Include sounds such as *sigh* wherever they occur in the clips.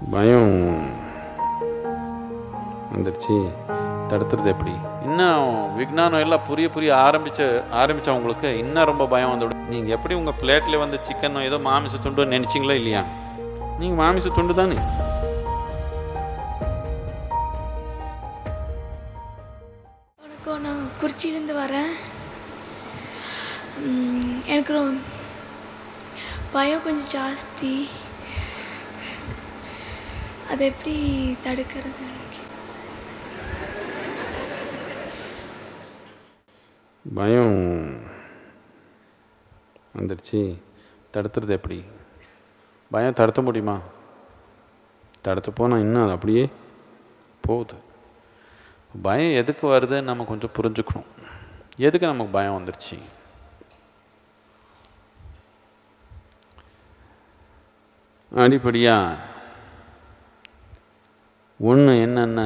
பயம் வந்துடுச்சு தடுத்துறது எப்படி? இன்னும் விக்னானம் எல்லாம் புரிய புரிய ஆரம்பிச்ச ஆரம்பிச்சவங்களுக்கு இன்னும் ரொம்ப பயம் வந்துவிடும் நீங்கள் எப்படி உங்கள் பிளேட்டில் வந்து சிக்கனோ ஏதோ மாமிச துண்டு நினச்சிங்களா இல்லையா? நீங்கள் மாமிச துண்டு தானே. வணக்கம் நான் குறிச்சியிலேருந்து வரேன். எனக்கு ரொம்ப பயம் கொஞ்சம் ஜாஸ்தி. அதை எப்படி தடுக்கிறது? பயம் வந்துடுச்சு. தடுத்துறது எப்படி? பயம் தடுத்த முடியுமா? தடுத்து போனால் இன்னும் அது அப்படியே போகுது. பயம் எதுக்கு வருதுன்னு நம்ம கொஞ்சம் புரிஞ்சுக்கணும். எதுக்கு நமக்கு பயம் வந்துடுச்சு? அடிப்படையாக ஒன்று என்னென்ன?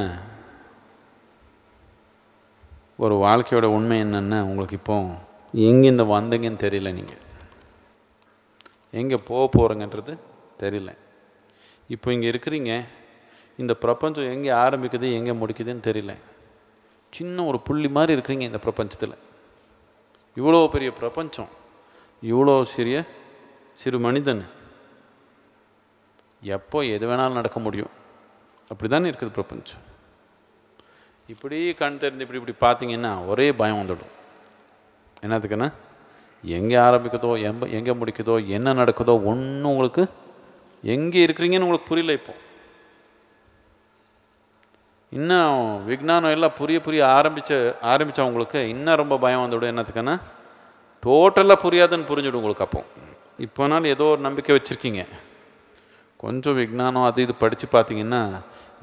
ஒரு வாழ்க்கையோட உண்மை என்னென்ன? உங்களுக்கு இப்போ எங்கேருந்து வந்தீங்கன்னு தெரியல நீங்கள் எங்கே போக போகிறீங்கன்றது தெரியல. இப்போ இங்கே இருக்கிறீங்க. இந்த பிரபஞ்சம் எங்கே ஆரம்பிக்குது எங்கே முடிக்குதுன்னு தெரியல. சின்ன ஒரு புள்ளி மாதிரி இருக்கிறீங்க இந்த பிரபஞ்சத்தில். இவ்வளோ பெரிய பிரபஞ்சம். இவ்வளோ சிறிய சிறு மனிதன். எப்போ எது வேணாலும் நடக்க முடியும். அப்படி தானே இருக்குது பிரபஞ்சம். இப்படி கண் தெரிந்து இப்படி இப்படி பார்த்தீங்கன்னா ஒரே பயம் வந்துடும். என்னத்துக்குன்னா எங்கே ஆரம்பிக்குதோ எம்ப எங்கே முடிக்குதோ என்ன நடக்குதோ ஒன்றும் உங்களுக்கு எங்கே இருக்கிறீங்கன்னு உங்களுக்கு புரியல இப்போ. இன்னும் விஜானம் எல்லாம் புரிய புரிய ஆரம்பிச்ச ஆரம்பித்தவங்களுக்கு இன்னும் ரொம்ப பயம் வந்துவிடும் என்னத்துக்குன்னா டோட்டலாக புரியாதுன்னு புரிஞ்சிடும் உங்களுக்கு அப்போ. இப்போனாலும் ஏதோ ஒரு நம்பிக்கை வச்சுருக்கீங்க. கொஞ்சம் விஜானம் அது இது படித்து பார்த்தீங்கன்னா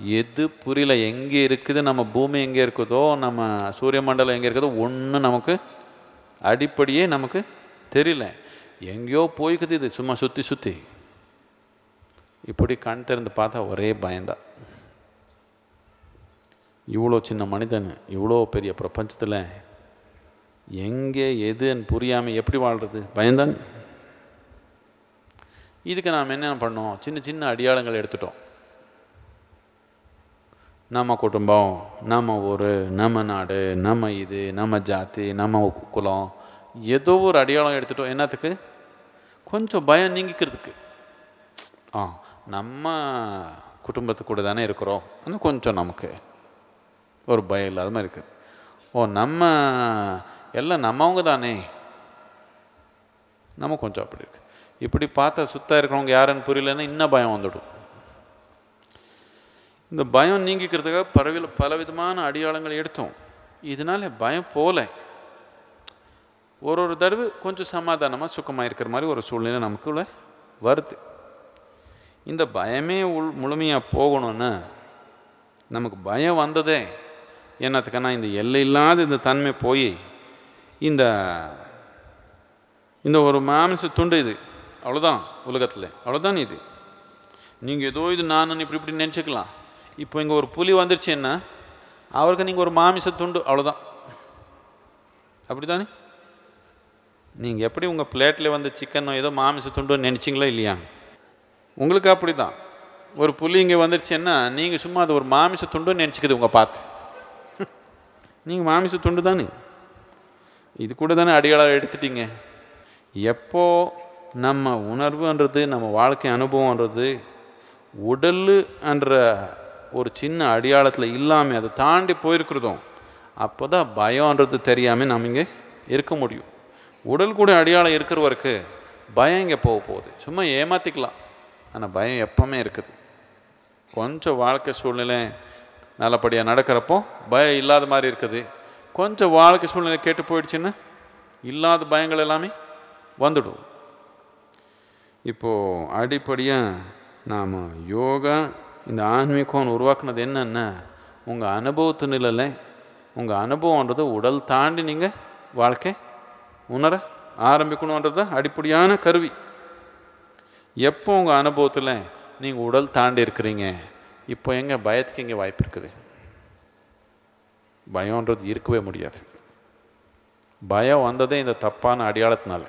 எது புரியல எங்கே இருக்குது நம்ம பூமி எங்கே இருக்குதோ நம்ம சூரிய மண்டலம் எங்கே இருக்குதோ ஒன்றும் நமக்கு அடிப்படையே நமக்கு தெரியல. எங்கேயோ போய்க்குது இது சும்மா சுற்றி சுற்றி இப்படி கண் திறந்து பார்த்தா ஒரே பயந்தான் இவ்வளோ சின்ன மனிதன் இவ்வளோ பெரிய பிரபஞ்சத்தில் எங்கே எதுன்னு புரியாமல் எப்படி வாழ்கிறது பயந்தான் இதுக்கு நாம் என்ன பண்ணோம்? சின்ன சின்ன அடையாளங்கள் எடுத்துட்டோம். நம்ம குடும்பம் நம்ம ஊர் நம்ம நாடு நம்ம இது நம்ம ஜாதி நம்ம குலம் ஏதோ ஒரு அடையாளம் எடுத்துட்டோம். என்னத்துக்கு? கொஞ்சம் பயம் நீங்கிக்கிறதுக்கு. ஆ நம்ம குடும்பத்து கூட தானே இருக்கிறோம். ஆனால் கொஞ்சம் நமக்கு ஒரு பயம் இல்லாத மாதிரி இருக்குது ஓ நம்ம எல்லாம் நம்மவங்க தானே? நம்ம கொஞ்சம் அப்படி இருக்குது இப்படி பார்த்தா சுத்தம் இருக்கிறவங்க யாருன்னு புரியலன்னா இன்னும் பயம் வந்துடும். இந்த பயம் நீங்கிக்கிறதுக்காக பரவில் பலவிதமான அடையாளங்கள் எடுத்தோம். இதனால பயம் போல. ஒரு ஒரு தடவை கொஞ்சம் சமாதானமாக சுக்கமாக இருக்கிற மாதிரி ஒரு சூழ்நிலை நமக்குள்ள வருது. இந்த பயமே உள் முழுமையாக போகணும்னா நமக்கு பயம் வந்ததே என்னத்துக்குன்னா இந்த எல்லை இல்லாத இந்த தன்மை போய் இந்த இந்த ஒரு மாமிச துண்டு இது. அவ்வளோதான் உலகத்தில். அவ்வளோதான் இது. நீங்கள் ஏதோ இது நான் இப்படி இப்படி நினச்சிக்கலாம். இப்போ இங்கே ஒரு புலி வந்துருச்சுன்னா அவருக்கு நீங்கள் ஒரு மாமிச துண்டு அவ்வளோதான் அப்படி தானே நீங்கள் எப்படி உங்கள் பிளேட்டில் வந்து சிக்கனோ ஏதோ மாமிச துண்டுன்னு நினச்சிங்களா இல்லையா? உங்களுக்கு அப்படி தான் ஒரு புலி இங்கே வந்துருச்சுன்னா நீங்கள் சும்மா அது ஒரு மாமிச துண்டுன்னு நினச்சிக்குது உங்கள் பார்த்து. *laughs* நீங்கள் மாமிச துண்டு தானே? இது கூட தானே அடையாளம் எடுத்துட்டீங்க. எப்போ நம்ம உணர்வுன்றது நம்ம வாழ்க்கை அனுபவம்ன்றது உடல் என்ற ஒரு சின்ன அடையாளத்தில் இல்லாமல் அதை தாண்டி போயிருக்கிறதும் அப்போ தான் பயம்ன்றது தெரியாமல் நம்ம இங்கே இருக்க முடியும். உடல் கூட அடையாளம் இருக்கிறவருக்கு பயம் இங்கே போக போகுது? சும்மா ஏமாற்றிக்கலாம் ஆனால் பயம் எப்பவுமே இருக்குது. கொஞ்சம் வாழ்க்கை சூழ்நிலை நல்லபடியாக நடக்கிறப்போ பயம் இல்லாத மாதிரி இருக்குது. கொஞ்சம் வாழ்க்கை சூழ்நிலை கேட்டு போயிடுச்சுன்னா இல்லாத பயங்கள் எல்லாமே வந்துடும். இப்போது அடிப்படையாக நாம் யோகா இந்த ஆன்மீகம் உருவாக்குனது என்னென்னா உங்கள் அனுபவத்து நிலையில் உங்கள் அனுபவன்றது உடல் தாண்டி நீங்கள் வாழ்க்கை உணர ஆரம்பிக்கணுன்றது அடிப்படையான கருவி. எப்போ உங்கள் அனுபவத்தில் நீங்கள் உடல் தாண்டி இருக்கிறீங்க இப்போ எங்கே பயத்துக்கு இங்கே வாய்ப்பு இருக்குது? பயம்ன்றது இருக்கவே முடியாது. பயம் வந்ததே இந்த தப்பான அடையாளத்தினால.